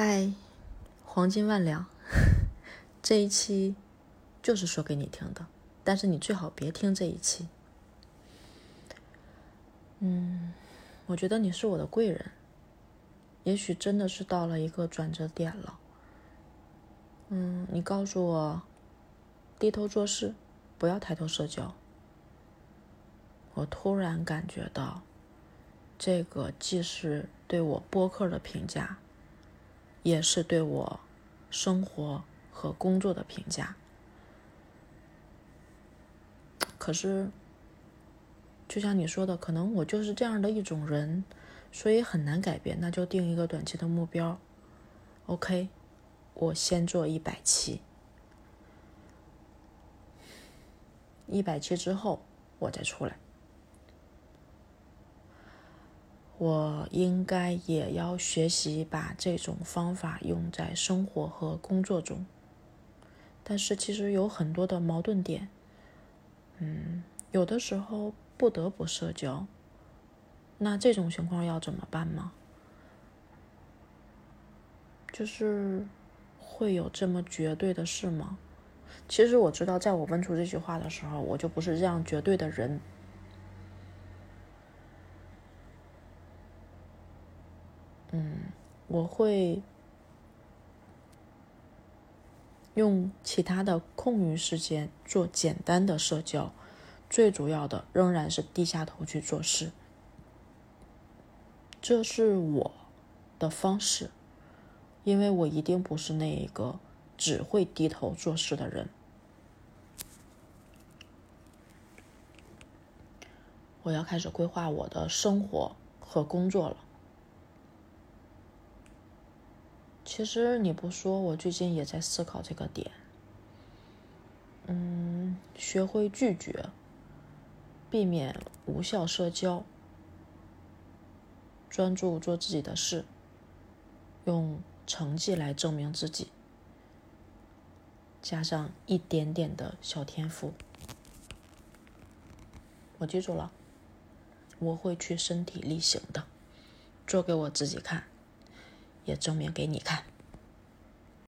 嗨，黄金万两，这一期就是说给你听的，但是你最好别听这一期。嗯，我觉得你是我的贵人，也许真的是到了一个转折点了。嗯，你告诉我，低头做事，不要抬头社交。我突然感觉到，这个既是对我播客的评价。也是对我生活和工作的评价。可是，就像你说的，可能我就是这样的一种人，所以很难改变。那就定一个短期的目标。OK，我先做一百期，一百期之后我再出来。我应该也要学习把这种方法用在生活和工作中，但是其实有很多的矛盾点。嗯，有的时候不得不社交，那这种情况要怎么办吗？就是会有这么绝对的事吗？其实我知道，在我问出这句话的时候，我就不是这样绝对的人。嗯，我会用其他的空余时间做简单的社交，最主要的仍然是低下头去做事。这是我的方式，因为我一定不是那一个只会低头做事的人。我要开始规划我的生活和工作了。其实你不说，我最近也在思考这个点。嗯，学会拒绝，避免无效社交，专注做自己的事，用成绩来证明自己，加上一点点的小天赋，我记住了，我会去身体力行的，做给我自己看。也证明给你看。